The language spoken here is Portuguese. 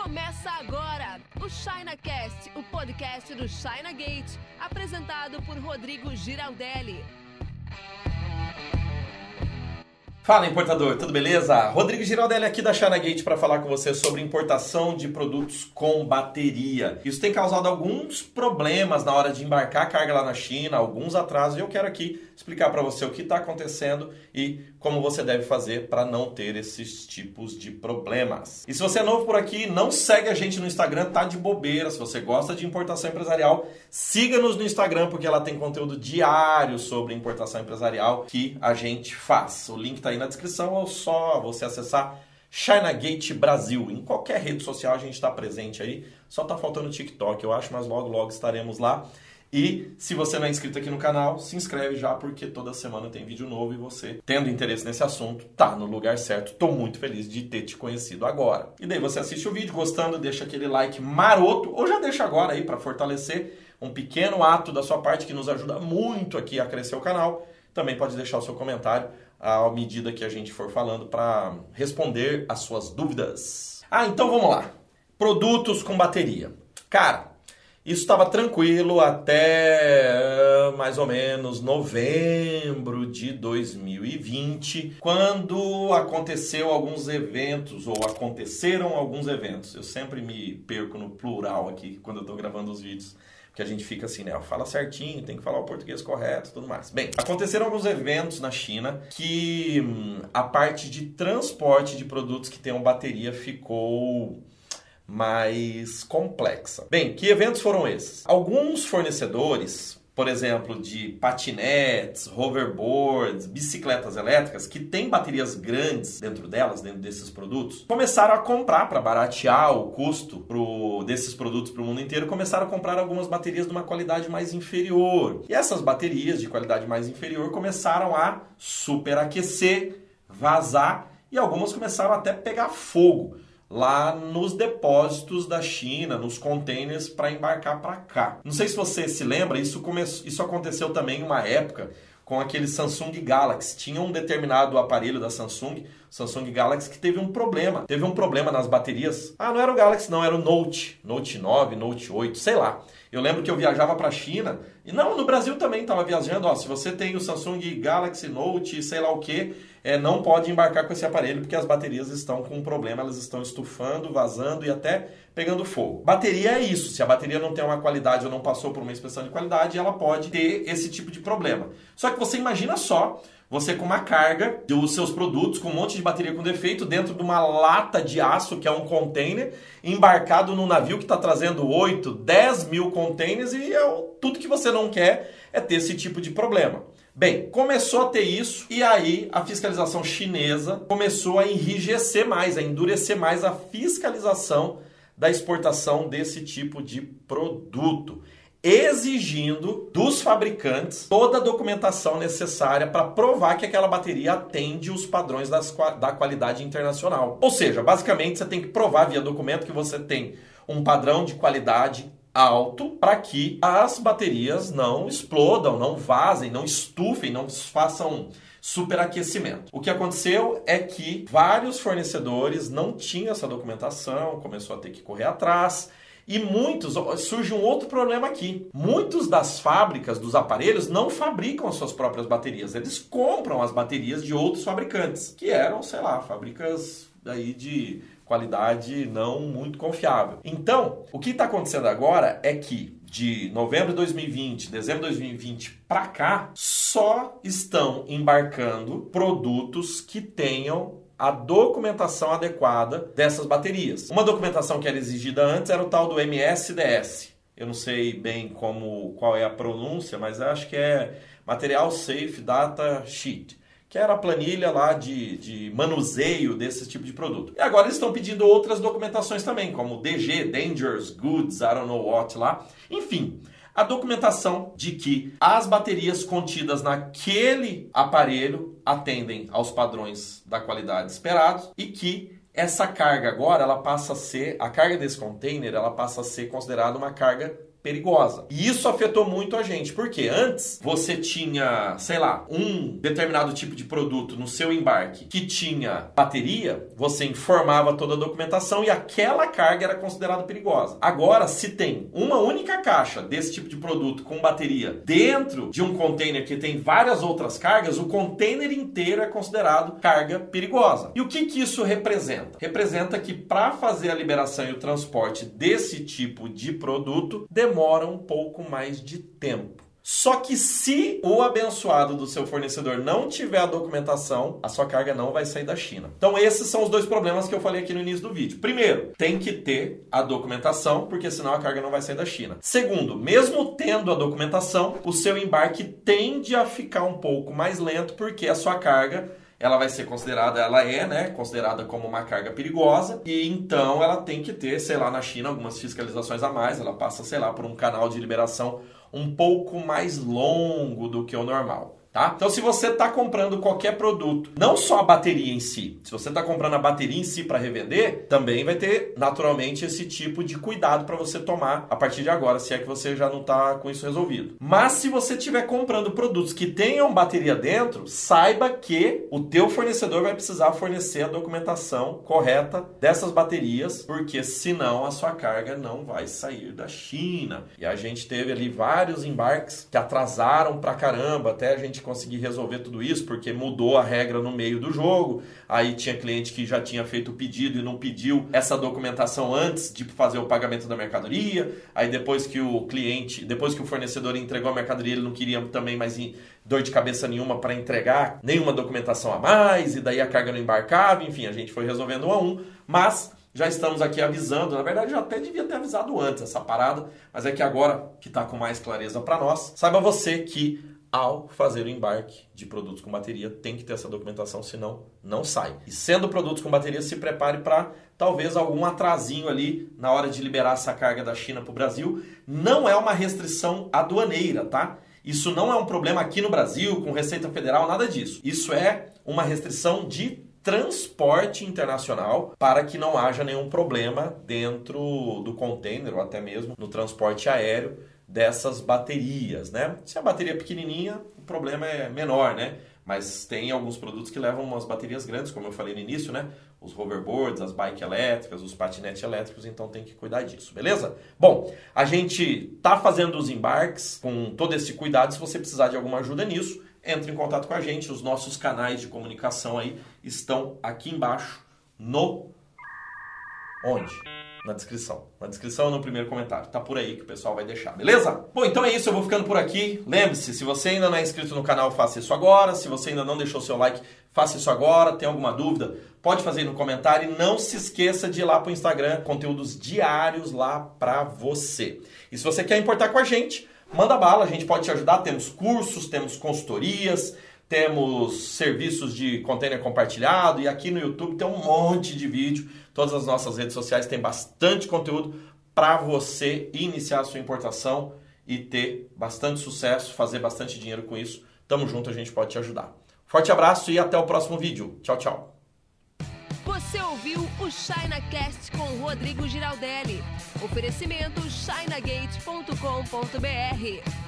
Começa agora o ChinaCast, o podcast do China Gate, apresentado por Rodrigo Giraldelli. Fala importador, tudo beleza? Rodrigo Giraldelli aqui da China Gate para falar com você sobre importação de produtos com bateria. Isso tem causado alguns problemas na hora de embarcar carga lá na China, alguns atrasos, e eu quero aqui explicar para você o que está acontecendo e como você deve fazer para não ter esses tipos de problemas. E se você é novo por aqui, não segue a gente no Instagram, tá de bobeira. Se você gosta de importação empresarial, siga-nos no Instagram porque ela tem conteúdo diário sobre importação empresarial que a gente faz. O link está aí na descrição ou só você acessar ChinaGate Brasil. Em qualquer rede social a gente está presente aí. Só está faltando o TikTok, eu acho, mas logo logo estaremos lá. E se você não é inscrito aqui no canal, se inscreve já porque toda semana tem vídeo novo e você, tendo interesse nesse assunto, tá no lugar certo. Tô muito feliz de ter te conhecido agora. E daí você assiste o vídeo gostando, deixa aquele like maroto ou já deixa agora aí para fortalecer um pequeno ato da sua parte que nos ajuda muito aqui a crescer o canal. Também pode deixar o seu comentário à medida que a gente for falando para responder as suas dúvidas. Ah, então vamos lá. Produtos com bateria. Cara, isso estava tranquilo até mais ou menos novembro de 2020, quando aconteceu alguns eventos ou aconteceram alguns eventos. Eu sempre me perco no plural aqui quando eu estou gravando os vídeos que a gente fica assim, né? Fala certinho, tem que falar o português correto, tudo mais. Bem, aconteceram alguns eventos na China que hum, a parte de transporte de produtos que tenham bateria ficou mais complexa. Bem, que eventos foram esses? Alguns fornecedores, por exemplo, de patinetes, hoverboards, bicicletas elétricas, que têm baterias grandes dentro delas, dentro desses produtos, começaram a comprar para baratear o custo pro, desses produtos para o mundo inteiro, começaram a comprar algumas baterias de uma qualidade mais inferior. E essas baterias de qualidade mais inferior começaram a superaquecer, vazar e algumas começaram até pegar fogo lá nos depósitos da China, nos containers para embarcar para cá. Não sei se você se lembra, isso, come... isso aconteceu também em uma época com aquele Samsung Galaxy. Tinha um determinado aparelho da Samsung, Samsung Galaxy, que teve um problema. Teve um problema nas baterias. Ah, não era o Galaxy, não, era o Note. Note 9, Note 8, sei lá. Eu lembro que eu viajava para a China, e não, no Brasil também estava viajando. Ó, se você tem o Samsung Galaxy Note, sei lá o que, é, não pode embarcar com esse aparelho porque as baterias estão com um problema, elas estão estufando, vazando e até pegando fogo. Bateria é isso. Se a bateria não tem uma qualidade ou não passou por uma inspeção de qualidade, ela pode ter esse tipo de problema. Só que você imagina só você com uma carga dos seus produtos com um monte de bateria com defeito dentro de uma lata de aço, que é um container, embarcado num navio que está trazendo 8, 10 mil containers e é tudo que você não quer é ter esse tipo de problema. Bem, começou a ter isso e aí a fiscalização chinesa começou a enrijecer mais, a endurecer mais a fiscalização da exportação desse tipo de produto exigindo dos fabricantes toda a documentação necessária para provar que aquela bateria atende os padrões das, da qualidade internacional. Ou seja, basicamente você tem que provar via documento que você tem um padrão de qualidade alto para que as baterias não explodam, não vazem, não estufem, não façam superaquecimento. O que aconteceu é que vários fornecedores não tinham essa documentação, começou a ter que correr atrás e muitos, surge um outro problema aqui. Muitos das fábricas dos aparelhos não fabricam as suas próprias baterias. Eles compram as baterias de outros fabricantes, que eram, sei lá, fábricas aí de qualidade não muito confiável. Então, o que está acontecendo agora é que de novembro de 2020, dezembro de 2020 para cá, só estão embarcando produtos que tenham a documentação adequada dessas baterias. Uma documentação que era exigida antes era o tal do MSDS. Eu não sei bem como qual é a pronúncia, mas acho que é Material Safe Data Sheet, que era a planilha lá de, de manuseio desse tipo de produto. E agora eles estão pedindo outras documentações também, como DG, Dangerous Goods, I don't know what lá. Enfim, a documentação de que as baterias contidas naquele aparelho atendem aos padrões da qualidade esperados e que essa carga agora ela passa a ser a carga desse container ela passa a ser considerada uma carga perigosa. E isso afetou muito a gente, porque antes você tinha, sei lá, um determinado tipo de produto no seu embarque que tinha bateria, você informava toda a documentação e aquela carga era considerada perigosa. Agora, se tem uma única caixa desse tipo de produto com bateria dentro de um container que tem várias outras cargas, o container inteiro é considerado carga perigosa. E o que, que isso representa? Representa que para fazer a liberação e o transporte desse tipo de produto demora um pouco mais de tempo. Só que se o abençoado do seu fornecedor não tiver a documentação, a sua carga não vai sair da China. Então esses são os dois problemas que eu falei aqui no início do vídeo. Primeiro, tem que ter a documentação, porque senão a carga não vai sair da China. Segundo, mesmo tendo a documentação, o seu embarque tende a ficar um pouco mais lento, porque a sua carga ela vai ser considerada, ela é, né, considerada como uma carga perigosa e então ela tem que ter, sei lá, na China algumas fiscalizações a mais, ela passa, sei lá, por um canal de liberação um pouco mais longo do que o normal. Tá? Então, se você está comprando qualquer produto, não só a bateria em si, se você está comprando a bateria em si para revender, também vai ter naturalmente esse tipo de cuidado para você tomar a partir de agora, se é que você já não está com isso resolvido. Mas se você estiver comprando produtos que tenham bateria dentro, saiba que o teu fornecedor vai precisar fornecer a documentação correta dessas baterias, porque senão a sua carga não vai sair da China. E a gente teve ali vários embarques que atrasaram pra caramba até a gente conseguir resolver tudo isso, porque mudou a regra no meio do jogo. Aí tinha cliente que já tinha feito o pedido e não pediu essa documentação antes de fazer o pagamento da mercadoria. Aí depois que o cliente, depois que o fornecedor entregou a mercadoria, ele não queria também mais dor de cabeça nenhuma para entregar nenhuma documentação a mais, e daí a carga não embarcava, enfim, a gente foi resolvendo um a um, mas já estamos aqui avisando, na verdade já até devia ter avisado antes essa parada, mas é que agora que está com mais clareza para nós, saiba você que ao fazer o embarque de produtos com bateria, tem que ter essa documentação, senão não sai. E sendo produtos com bateria, se prepare para talvez algum atrasinho ali na hora de liberar essa carga da China para o Brasil. Não é uma restrição aduaneira, tá? Isso não é um problema aqui no Brasil, com Receita Federal, nada disso. Isso é uma restrição de transporte internacional para que não haja nenhum problema dentro do container ou até mesmo no transporte aéreo dessas baterias, né? Se a bateria é pequenininha, o problema é menor, né? Mas tem alguns produtos que levam umas baterias grandes, como eu falei no início, né? Os hoverboards, as bikes elétricas, os patinetes elétricos, então tem que cuidar disso, beleza? Bom, a gente tá fazendo os embarques com todo esse cuidado. Se você precisar de alguma ajuda nisso, entre em contato com a gente. Os nossos canais de comunicação aí estão aqui embaixo no onde? Na descrição. Na descrição ou no primeiro comentário. Tá por aí que o pessoal vai deixar, beleza? Bom, então é isso, eu vou ficando por aqui. Lembre-se, se você ainda não é inscrito no canal, faça isso agora. Se você ainda não deixou seu like, faça isso agora. Tem alguma dúvida? Pode fazer aí no comentário e não se esqueça de ir lá pro Instagram, conteúdos diários lá pra você. E se você quer importar com a gente, manda bala, a gente pode te ajudar. Temos cursos, temos consultorias, temos serviços de container compartilhado e aqui no YouTube tem um monte de vídeo. Todas as nossas redes sociais têm bastante conteúdo para você iniciar a sua importação e ter bastante sucesso, fazer bastante dinheiro com isso. Tamo junto, a gente pode te ajudar. Forte abraço e até o próximo vídeo. Tchau, tchau. Você ouviu o ChinaCast com Rodrigo Giraldelli. Oferecimento chinagate.com.br.